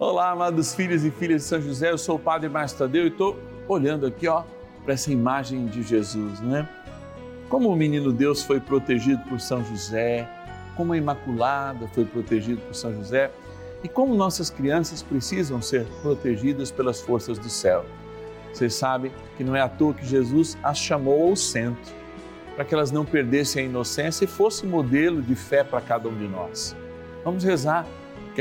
Olá, amados filhos e filhas de São José, eu sou o Padre Márcio Tadeu e estou olhando aqui, ó, para essa imagem de Jesus, né? Como o menino Deus foi protegido por São José, como a Imaculada foi protegida por São José e como nossas crianças precisam ser protegidas pelas forças do céu. Vocês sabem que não é à toa que Jesus as chamou ao centro, para que elas não perdessem a inocência e fosse modelo de fé para cada um de nós. Vamos rezar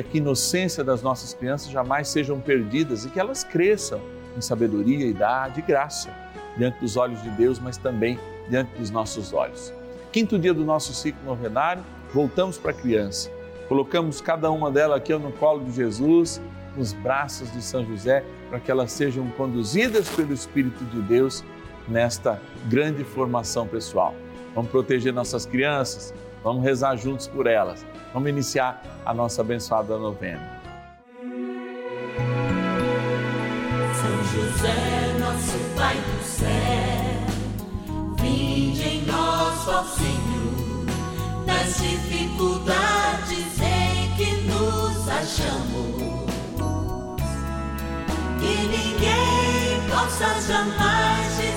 que a inocência das nossas crianças jamais sejam perdidas e que elas cresçam em sabedoria, idade e graça diante dos olhos de Deus, mas também diante dos nossos olhos. Quinto dia do nosso ciclo novenário, voltamos para a criança. Colocamos cada uma delas aqui no colo de Jesus, nos braços de São José, para que elas sejam conduzidas pelo Espírito de Deus nesta grande formação pessoal. Vamos proteger nossas crianças, vamos rezar juntos por elas Vamos iniciar a nossa abençoada novena. São José, nosso Pai do céu, vinde em nós, ó Senhor, nas dificuldades em que nos achamos. Que ninguém possa jamais dizer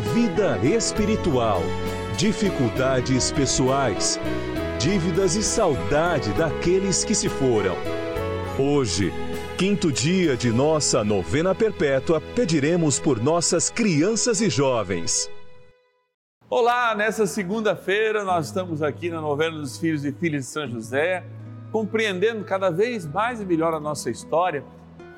vida espiritual, dificuldades pessoais, dívidas e saudade daqueles que se foram. Hoje, quinto dia de nossa novena perpétua, pediremos por nossas crianças e jovens. Olá, nessa segunda-feira nós estamos aqui na novena dos filhos e filhas de São José, compreendendo cada vez mais e melhor a nossa história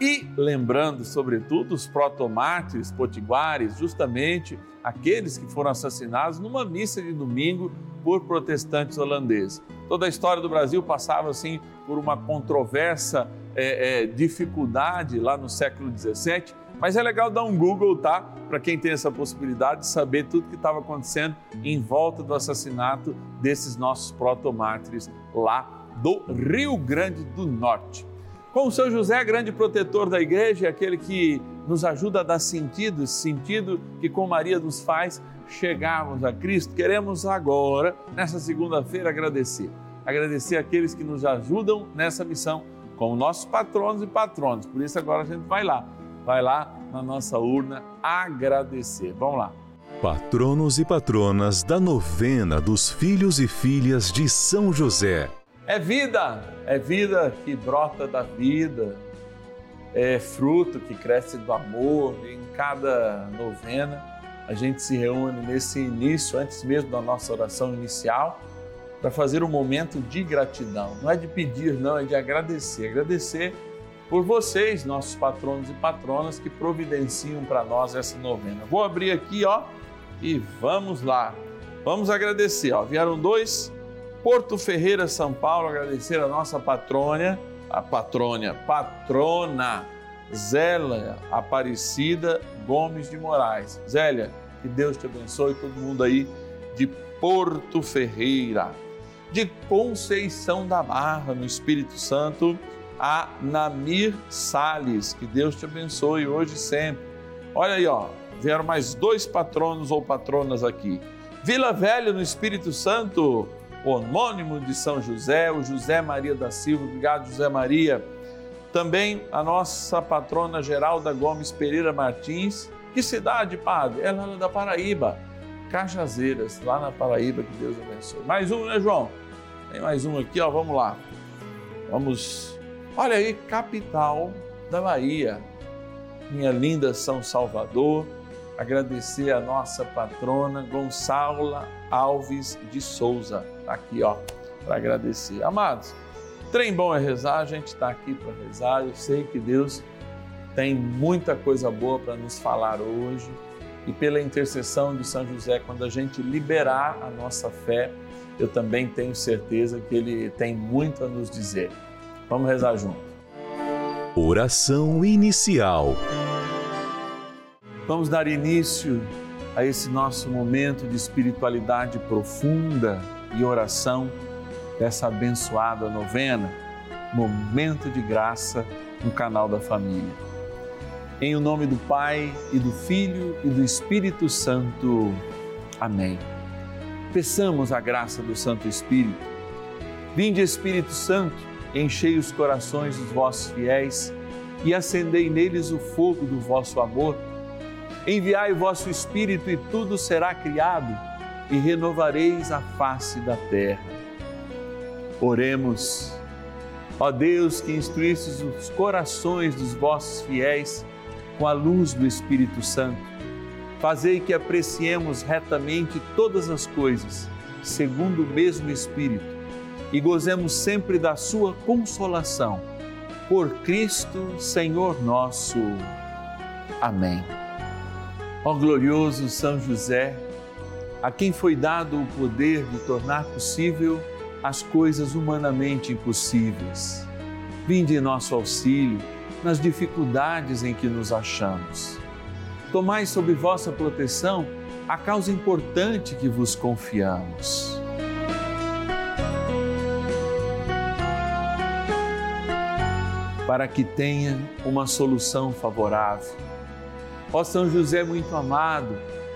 e lembrando, sobretudo, os protomártires potiguares, justamente aqueles que foram assassinados numa missa de domingo por protestantes holandeses. Toda a história do Brasil passava assim por uma controversa é, é, dificuldade lá no século XVII, mas é legal dar um Google, tá? Para quem tem essa possibilidade de saber tudo que estava acontecendo em volta do assassinato desses nossos protomártires lá do Rio Grande do Norte. Com o São José, grande protetor da igreja, aquele que nos ajuda a dar sentido, esse sentido que com Maria nos faz chegarmos a Cristo, queremos agora, nessa segunda-feira, agradecer. Agradecer aqueles que nos ajudam nessa missão, como nossos patronos e patronas. Por isso, agora a gente vai lá, vai lá na nossa urna agradecer. Vamos lá. Patronos e patronas da novena dos filhos e filhas de São José. É vida, é vida que brota da vida, é fruto que cresce do amor. Em cada novena, a gente se reúne nesse início, antes mesmo da nossa oração inicial, para fazer um momento de gratidão. Não é de pedir, não, é de agradecer. Agradecer por vocês, nossos patronos e patronas, que providenciam para nós essa novena. Vou abrir aqui, ó, e vamos lá. Vamos agradecer, ó. Vieram dois Porto Ferreira, São Paulo, agradecer a nossa patrônia, a patrônia, patrona Zélia Aparecida Gomes de Moraes. Zélia, que Deus te abençoe, todo mundo aí de Porto Ferreira. De Conceição da Barra, no Espírito Santo, a Namir Sales, que Deus te abençoe hoje e sempre. Olha aí, ó, vieram mais dois patronos ou patronas aqui. Vila Velha, no Espírito Santo, homônimo de São José, o José Maria da Silva. Obrigado, José Maria. Também a nossa patrona Geralda Gomes Pereira Martins. Que cidade, padre? Ela é da Paraíba. Cajazeiras, lá na Paraíba, que Deus abençoe. Mais um, né, João? Tem mais um aqui, ó. Vamos lá. Vamos Olha aí, capital da Bahia, minha linda São Salvador. Agradecer a nossa patrona Gonçala Alves de Souza. Tá aqui, ó, para agradecer. Amados, trem bom é rezar, a gente está aqui para rezar. Eu sei que Deus tem muita coisa boa para nos falar hoje. E pela intercessão de São José, quando a gente liberar a nossa fé, eu também tenho certeza que Ele tem muito a nos dizer. Vamos rezar junto. Oração inicial. Vamos dar início a esse nosso momento de espiritualidade profunda e oração dessa abençoada novena, Momento de Graça no canal da Família. Em o nome do Pai e do Filho e do Espírito Santo. Amém. Peçamos a graça do Santo Espírito. Vinde, Espírito Santo, enchei os corações dos vossos fiéis e acendei neles o fogo do vosso amor. Enviai o vosso Espírito e tudo será criado e renovareis a face da terra. Oremos. Ó Deus, que instruístes os corações dos vossos fiéis com a luz do Espírito Santo, fazei que apreciemos retamente todas as coisas, segundo o mesmo Espírito, e gozemos sempre da sua consolação. Por Cristo, Senhor nosso. Amém. Ó glorioso São José, a quem foi dado o poder de tornar possível as coisas humanamente impossíveis. Vinde em nosso auxílio nas dificuldades em que nos achamos. Tomai sob vossa proteção a causa importante que vos confiamos. Para que tenha uma solução favorável. Ó São José muito amado,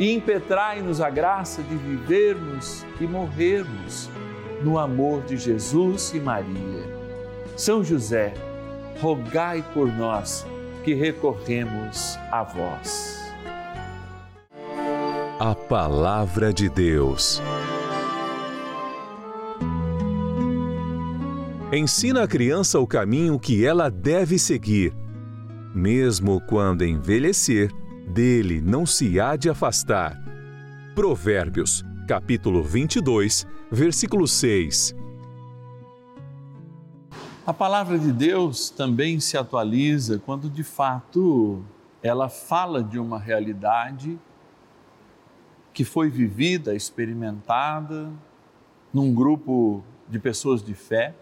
e impetrai-nos a graça de vivermos e morrermos no amor de Jesus e Maria. São José, rogai por nós que recorremos a vós. A Palavra de Deus. Ensina a criança o caminho que ela deve seguir, mesmo quando envelhecer dele não se há de afastar. Provérbios, capítulo 22, versículo 6. A palavra de Deus também se atualiza quando de fato ela fala de uma realidade que foi vivida, experimentada num grupo de pessoas de fé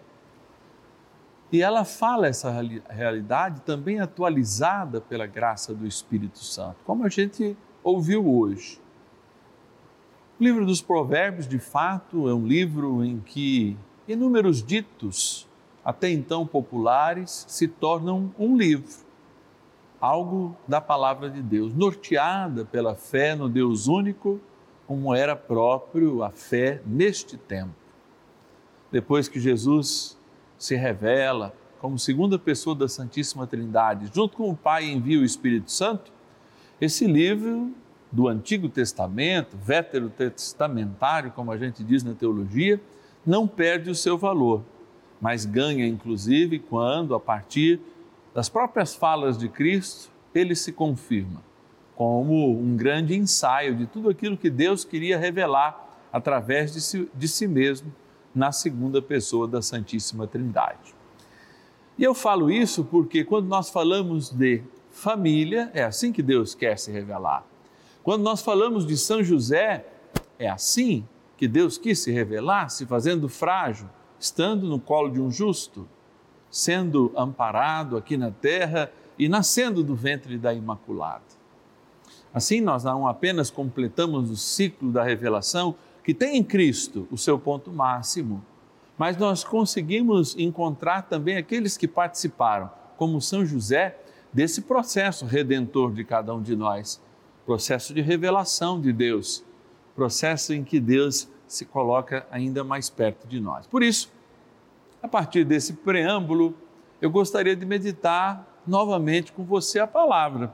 e ela fala essa realidade também atualizada pela graça do Espírito Santo, como a gente ouviu hoje. O livro dos Provérbios, de fato, é um livro em que inúmeros ditos, até então populares, se tornam um livro, algo da palavra de Deus, norteada pela fé no Deus único, como era próprio a fé neste tempo. Depois que Jesus se revela como segunda pessoa da Santíssima Trindade, junto com o Pai envia o Espírito Santo, esse livro do Antigo Testamento, veterotestamentário, como a gente diz na teologia, não perde o seu valor, mas ganha inclusive quando, a partir das próprias falas de Cristo, ele se confirma como um grande ensaio de tudo aquilo que Deus queria revelar através de si, de si mesmo na segunda pessoa da Santíssima Trindade. E eu falo isso porque quando nós falamos de família, é assim que Deus quer se revelar. Quando nós falamos de São José, é assim que Deus quis se revelar, se fazendo frágil, estando no colo de um justo, sendo amparado aqui na terra e nascendo do ventre da Imaculada. Assim, nós não apenas completamos o ciclo da revelação, que tem em Cristo o seu ponto máximo, mas nós conseguimos encontrar também aqueles que participaram, como São José, desse processo redentor de cada um de nós, processo de revelação de Deus, processo em que Deus se coloca ainda mais perto de nós. Por isso, a partir desse preâmbulo, eu gostaria de meditar novamente com você a palavra,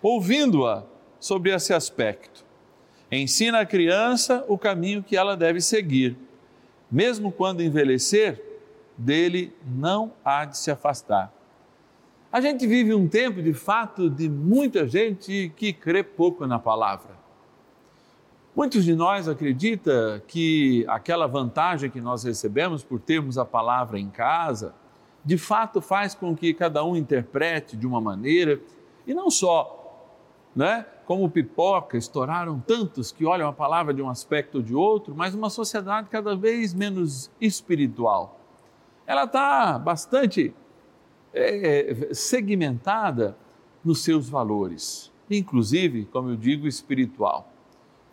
ouvindo-a sobre esse aspecto. Ensina a criança o caminho que ela deve seguir. Mesmo quando envelhecer, dele não há de se afastar. A gente vive um tempo, de fato, de muita gente que crê pouco na palavra. Muitos de nós acreditam que aquela vantagem que nós recebemos por termos a palavra em casa, de fato faz com que cada um interprete de uma maneira, e não só, né? Como pipoca, estouraram tantos que olham a palavra de um aspecto ou de outro, mas uma sociedade cada vez menos espiritual. Ela está bastante é, segmentada nos seus valores, inclusive, como eu digo, espiritual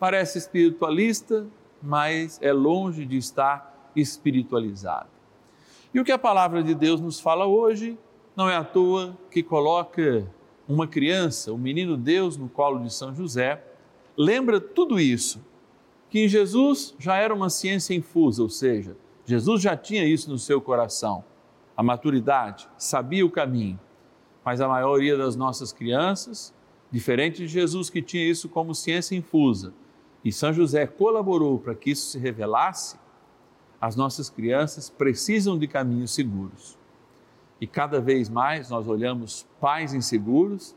parece espiritualista, mas é longe de estar espiritualizado. E o que a palavra de Deus nos fala hoje não é à toa que coloca uma criança, o menino Deus no colo de São José, lembra tudo isso, que em Jesus já era uma ciência infusa, ou seja, Jesus já tinha isso no seu coração, a maturidade, sabia o caminho, mas a maioria das nossas crianças, diferente de Jesus que tinha isso como ciência infusa, e São José colaborou para que isso se revelasse, as nossas crianças precisam de caminhos seguros. E cada vez mais nós olhamos pais inseguros,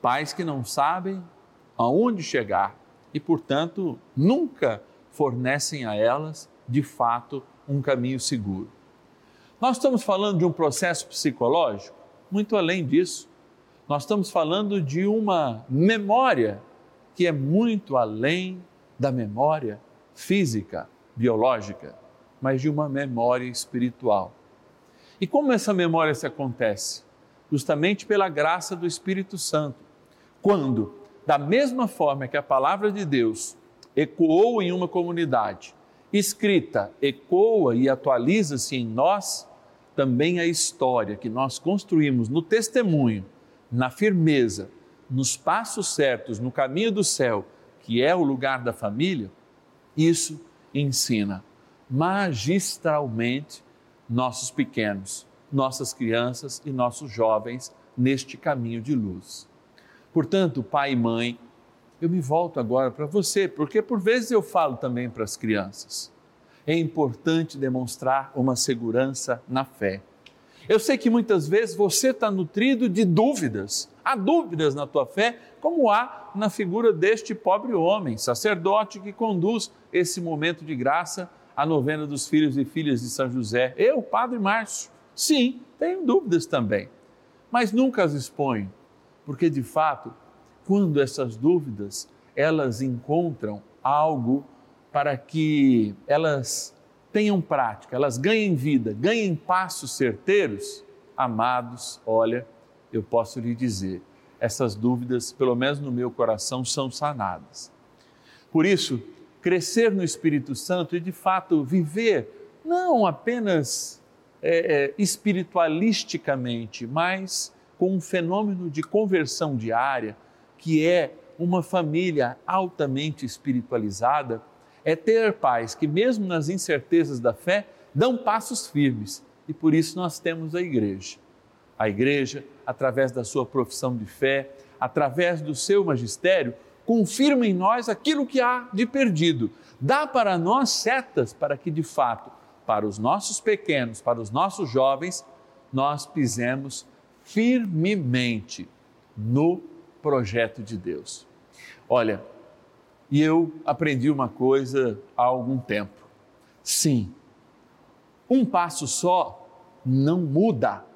pais que não sabem aonde chegar e, portanto, nunca fornecem a elas, de fato, um caminho seguro. Nós estamos falando de um processo psicológico, muito além disso. Nós estamos falando de uma memória que é muito além da memória física, biológica, mas de uma memória espiritual. E como essa memória se acontece? Justamente pela graça do Espírito Santo. Quando, da mesma forma que a palavra de Deus ecoou em uma comunidade, escrita, ecoa e atualiza-se em nós, também a história que nós construímos no testemunho, na firmeza, nos passos certos, no caminho do céu, que é o lugar da família, isso ensina magistralmente nossos pequenos, nossas crianças e nossos jovens neste caminho de luz. Portanto, pai e mãe, eu me volto agora para você, porque por vezes eu falo também para as crianças. É importante demonstrar uma segurança na fé. Eu sei que muitas vezes você está nutrido de dúvidas, há dúvidas na tua fé, como há na figura deste pobre homem, sacerdote que conduz esse momento de graça, a novena dos filhos e filhas de São José. Eu, Padre Márcio, sim, tenho dúvidas também, mas nunca as exponho, porque de fato, quando essas dúvidas elas encontram algo para que elas tenham prática, elas ganhem vida, ganhem passos certeiros, amados, olha, eu posso lhe dizer, essas dúvidas, pelo menos no meu coração, são sanadas. Por isso, crescer no Espírito Santo e de fato viver não apenas é, é, espiritualisticamente, mas com um fenômeno de conversão diária, que é uma família altamente espiritualizada, é ter pais que, mesmo nas incertezas da fé, dão passos firmes. E por isso nós temos a igreja a igreja, através da sua profissão de fé, através do seu magistério, confirma em nós aquilo que há de perdido. Dá para nós setas para que, de fato, para os nossos pequenos, para os nossos jovens, nós pisemos firmemente no projeto de Deus. Olha, e eu aprendi uma coisa há algum tempo. Sim, um passo só não muda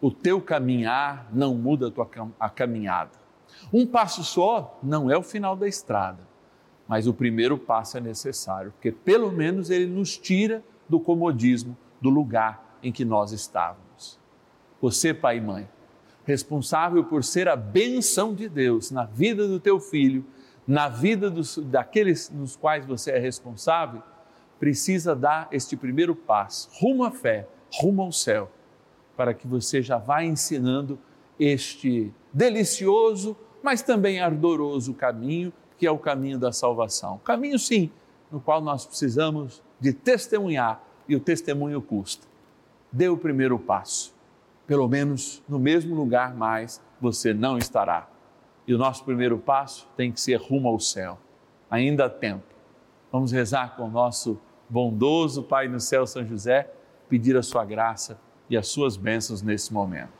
o teu caminhar não muda a tua a caminhada. Um passo só não é o final da estrada, mas o primeiro passo é necessário, porque pelo menos ele nos tira do comodismo do lugar em que nós estávamos. Você, pai e mãe, responsável por ser a benção de Deus na vida do teu filho, na vida dos, daqueles nos quais você é responsável, precisa dar este primeiro passo, rumo à fé, rumo ao céu, para que você já vá ensinando este delicioso, mas também ardoroso caminho, que é o caminho da salvação. Caminho, sim, no qual nós precisamos de testemunhar e o testemunho custa. Dê o primeiro passo. Pelo menos no mesmo lugar mais você não estará. E o nosso primeiro passo tem que ser rumo ao céu. Ainda há tempo. Vamos rezar com o nosso bondoso Pai no céu, São José, pedir a sua graça e as suas bênçãos nesse momento.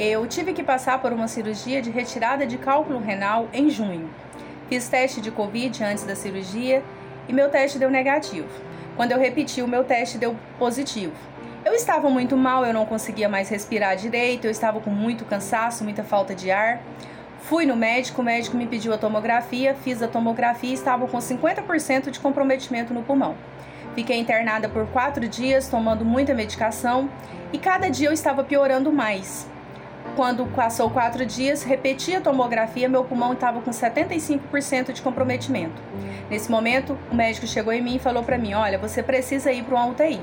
Eu tive que passar por uma cirurgia de retirada de cálculo renal em junho. Fiz teste de Covid antes da cirurgia e meu teste deu negativo. Quando eu repeti, o meu teste deu positivo. Eu estava muito mal, eu não conseguia mais respirar direito, eu estava com muito cansaço, muita falta de ar. Fui no médico, o médico me pediu a tomografia, fiz a tomografia e estava com 50% de comprometimento no pulmão. Fiquei internada por quatro dias, tomando muita medicação e cada dia eu estava piorando mais. Quando passou quatro dias, repeti a tomografia, meu pulmão estava com 75% de comprometimento. Nesse momento, o médico chegou em mim e falou para mim: Olha, você precisa ir para uma UTI.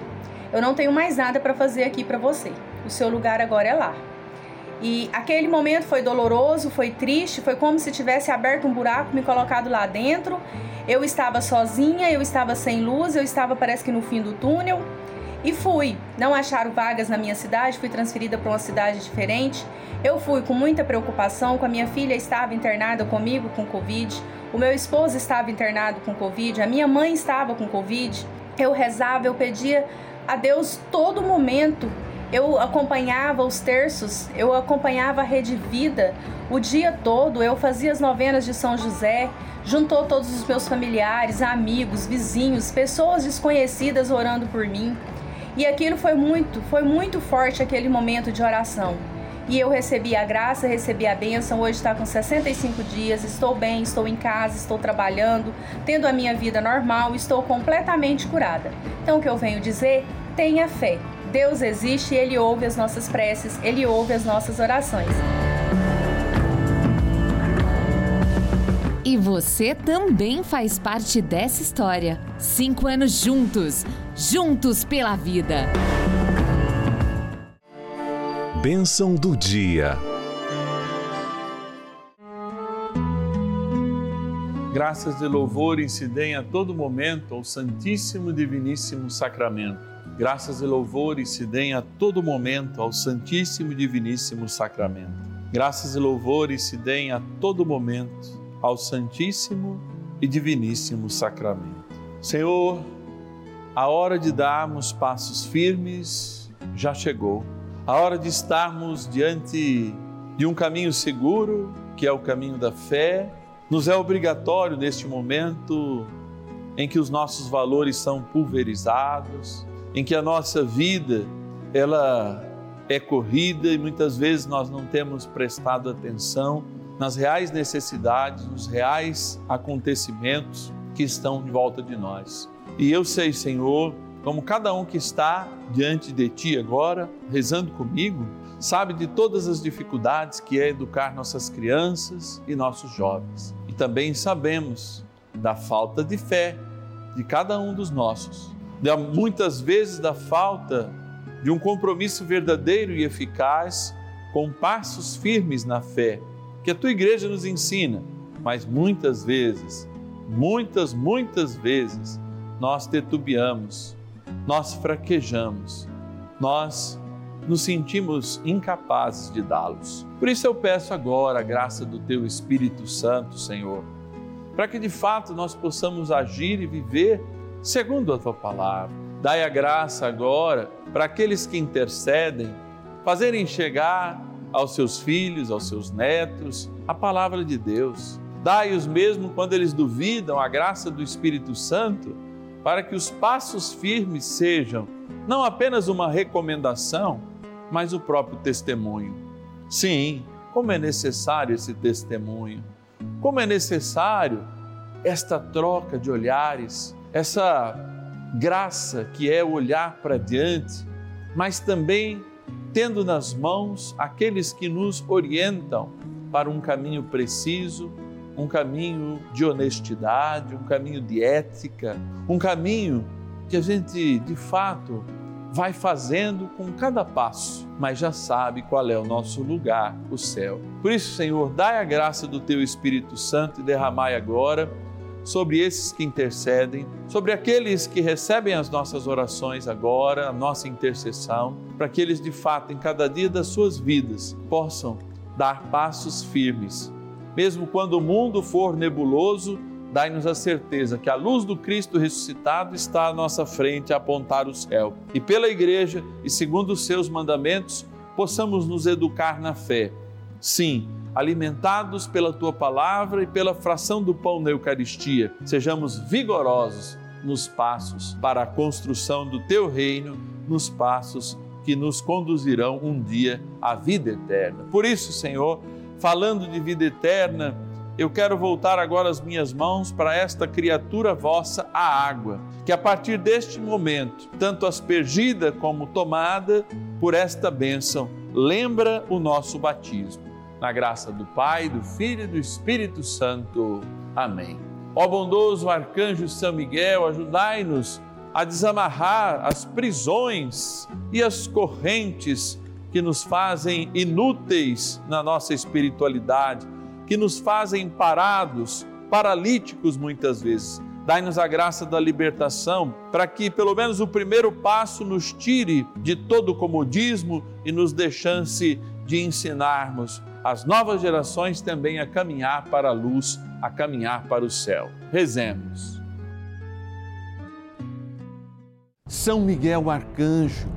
Eu não tenho mais nada para fazer aqui para você. O seu lugar agora é lá. E aquele momento foi doloroso, foi triste, foi como se tivesse aberto um buraco, me colocado lá dentro. Eu estava sozinha, eu estava sem luz, eu estava parece que no fim do túnel. E fui. Não acharam vagas na minha cidade, fui transferida para uma cidade diferente. Eu fui com muita preocupação, com a minha filha estava internada comigo com Covid, o meu esposo estava internado com Covid, a minha mãe estava com Covid. Eu rezava, eu pedia a Deus todo momento. Eu acompanhava os terços, eu acompanhava a Rede Vida o dia todo, eu fazia as novenas de São José, juntou todos os meus familiares, amigos, vizinhos, pessoas desconhecidas orando por mim. E aquilo foi muito, foi muito forte aquele momento de oração. E eu recebi a graça, recebi a bênção. Hoje está com 65 dias, estou bem, estou em casa, estou trabalhando, tendo a minha vida normal, estou completamente curada. Então, o que eu venho dizer? Tenha fé. Deus existe Ele ouve as nossas preces, Ele ouve as nossas orações. E você também faz parte dessa história. Cinco anos juntos, juntos pela vida. Bênção do dia. Graças e louvores se deem a todo momento ao Santíssimo Diviníssimo Sacramento. Graças e louvores se deem a todo momento ao Santíssimo Diviníssimo Sacramento. Graças e louvores se deem a todo momento ao Santíssimo e Diviníssimo Sacramento. Senhor, a hora de darmos passos firmes já chegou. A hora de estarmos diante de um caminho seguro, que é o caminho da fé, nos é obrigatório neste momento em que os nossos valores são pulverizados, em que a nossa vida ela é corrida e muitas vezes nós não temos prestado atenção nas reais necessidades, nos reais acontecimentos que estão em volta de nós. E eu sei, Senhor, como cada um que está diante de Ti agora, rezando comigo, sabe de todas as dificuldades que é educar nossas crianças e nossos jovens. E também sabemos da falta de fé de cada um dos nossos, de muitas vezes da falta de um compromisso verdadeiro e eficaz com passos firmes na fé que a tua igreja nos ensina, mas muitas vezes, muitas, muitas vezes, nós titubeamos, nós fraquejamos, nós nos sentimos incapazes de dá-los. Por isso eu peço agora a graça do teu Espírito Santo, Senhor, para que de fato nós possamos agir e viver segundo a tua palavra. Dai a graça agora para aqueles que intercedem, fazerem chegar aos seus filhos, aos seus netos, a palavra de Deus. Dai-os mesmo quando eles duvidam a graça do Espírito Santo, para que os passos firmes sejam não apenas uma recomendação, mas o próprio testemunho. Sim, como é necessário esse testemunho, como é necessário esta troca de olhares, essa graça que é olhar para diante, mas também tendo nas mãos aqueles que nos orientam para um caminho preciso, um caminho de honestidade, um caminho de ética, um caminho que a gente de fato vai fazendo com cada passo, mas já sabe qual é o nosso lugar, o céu. Por isso, Senhor, dai a graça do teu Espírito Santo e derramai agora sobre esses que intercedem, sobre aqueles que recebem as nossas orações agora, a nossa intercessão, para que eles de fato em cada dia das suas vidas possam dar passos firmes. Mesmo quando o mundo for nebuloso, dai-nos a certeza que a luz do Cristo ressuscitado está à nossa frente a apontar o céu. E pela igreja e segundo os seus mandamentos, possamos nos educar na fé. Sim, alimentados pela tua palavra e pela fração do pão na Eucaristia, sejamos vigorosos nos passos para a construção do teu reino, nos passos que nos conduzirão um dia à vida eterna. Por isso, Senhor, falando de vida eterna, eu quero voltar agora as minhas mãos para esta criatura vossa, a água, que a partir deste momento, tanto aspergida como tomada por esta bênção, lembra o nosso batismo na graça do Pai, do Filho e do Espírito Santo. Amém. Ó bondoso arcanjo São Miguel, ajudai-nos a desamarrar as prisões e as correntes que nos fazem inúteis na nossa espiritualidade, que nos fazem parados, paralíticos muitas vezes. Dai-nos a graça da libertação, para que pelo menos o primeiro passo nos tire de todo comodismo e nos chance de ensinarmos as novas gerações também a caminhar para a luz, a caminhar para o céu. Rezemos. São Miguel Arcanjo,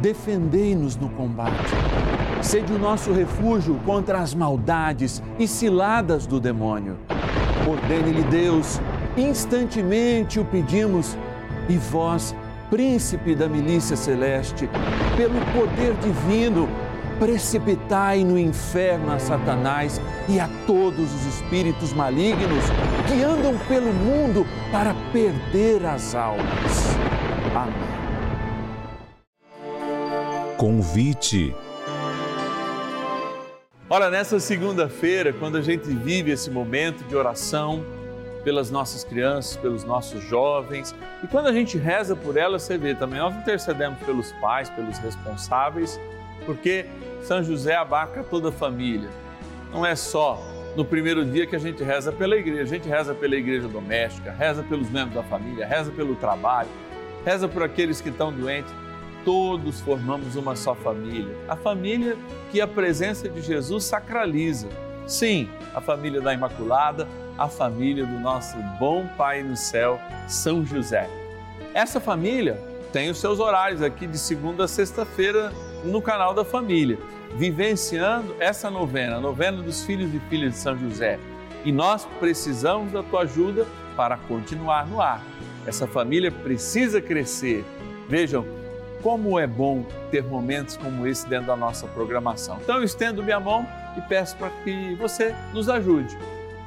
defendei-nos no combate. Sede o nosso refúgio contra as maldades e ciladas do demônio. Ordene-lhe Deus, instantemente o pedimos, e vós, príncipe da milícia celeste, pelo poder divino, precipitai no inferno a Satanás e a todos os espíritos malignos que andam pelo mundo para perder as almas. Amém. Convite. Ora, nessa segunda-feira, quando a gente vive esse momento de oração pelas nossas crianças, pelos nossos jovens, e quando a gente reza por elas, você vê também, nós intercedemos pelos pais, pelos responsáveis, porque São José abarca toda a família. Não é só no primeiro dia que a gente reza pela igreja, a gente reza pela igreja doméstica, reza pelos membros da família, reza pelo trabalho, reza por aqueles que estão doentes. Todos formamos uma só família. A família que a presença de Jesus sacraliza. Sim, a família da Imaculada, a família do nosso bom Pai no céu, São José. Essa família tem os seus horários aqui de segunda a sexta-feira no canal da família, vivenciando essa novena, a novena dos filhos e filhas de São José. E nós precisamos da tua ajuda para continuar no ar. Essa família precisa crescer. Vejam como é bom ter momentos como esse dentro da nossa programação. Então eu estendo minha mão e peço para que você nos ajude.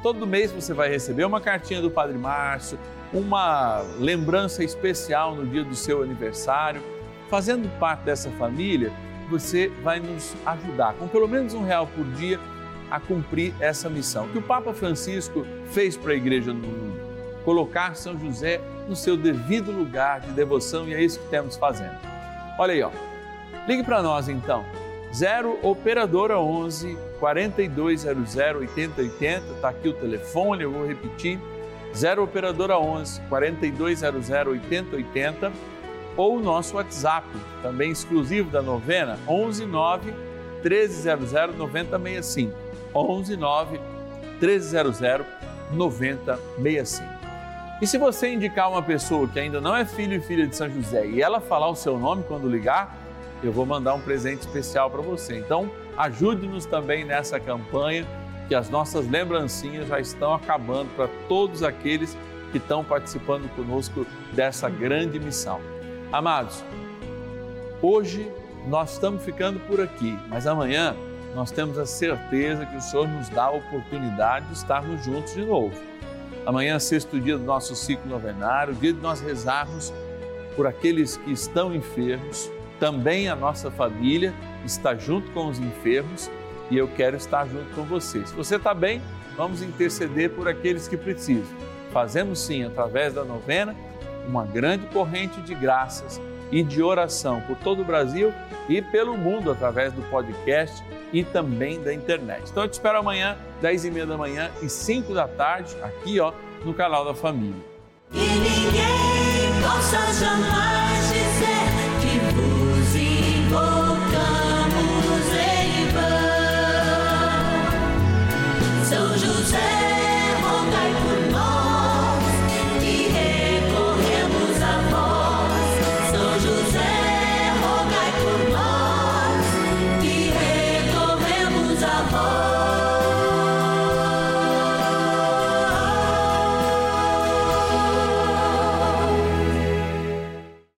Todo mês você vai receber uma cartinha do Padre Márcio, uma lembrança especial no dia do seu aniversário. Fazendo parte dessa família, você vai nos ajudar com pelo menos um real por dia a cumprir essa missão que o Papa Francisco fez para a igreja no mundo. Colocar São José no seu devido lugar de devoção e é isso que temos fazendo. Olha aí, ó. Ligue para nós então. 0 operadora 11 4200 8080, tá aqui o telefone, eu vou repetir. 0 operadora 11 4200 8080 ou o nosso WhatsApp, também exclusivo da novena, 11 9 1300 9065. 11 9 1300 9065. E se você indicar uma pessoa que ainda não é filho e filha de São José e ela falar o seu nome quando ligar, eu vou mandar um presente especial para você. Então, ajude-nos também nessa campanha, que as nossas lembrancinhas já estão acabando para todos aqueles que estão participando conosco dessa grande missão. Amados, hoje nós estamos ficando por aqui, mas amanhã nós temos a certeza que o Senhor nos dá a oportunidade de estarmos juntos de novo. Amanhã é sexto dia do nosso ciclo novenário, dia de nós rezarmos por aqueles que estão enfermos, também a nossa família está junto com os enfermos e eu quero estar junto com você. Se você está bem, vamos interceder por aqueles que precisam. Fazemos sim, através da novena, uma grande corrente de graças e de oração por todo o Brasil e pelo mundo através do podcast e também da internet. Então eu te espero amanhã, 10 e meia da manhã e 5 da tarde, aqui ó, no canal da Família.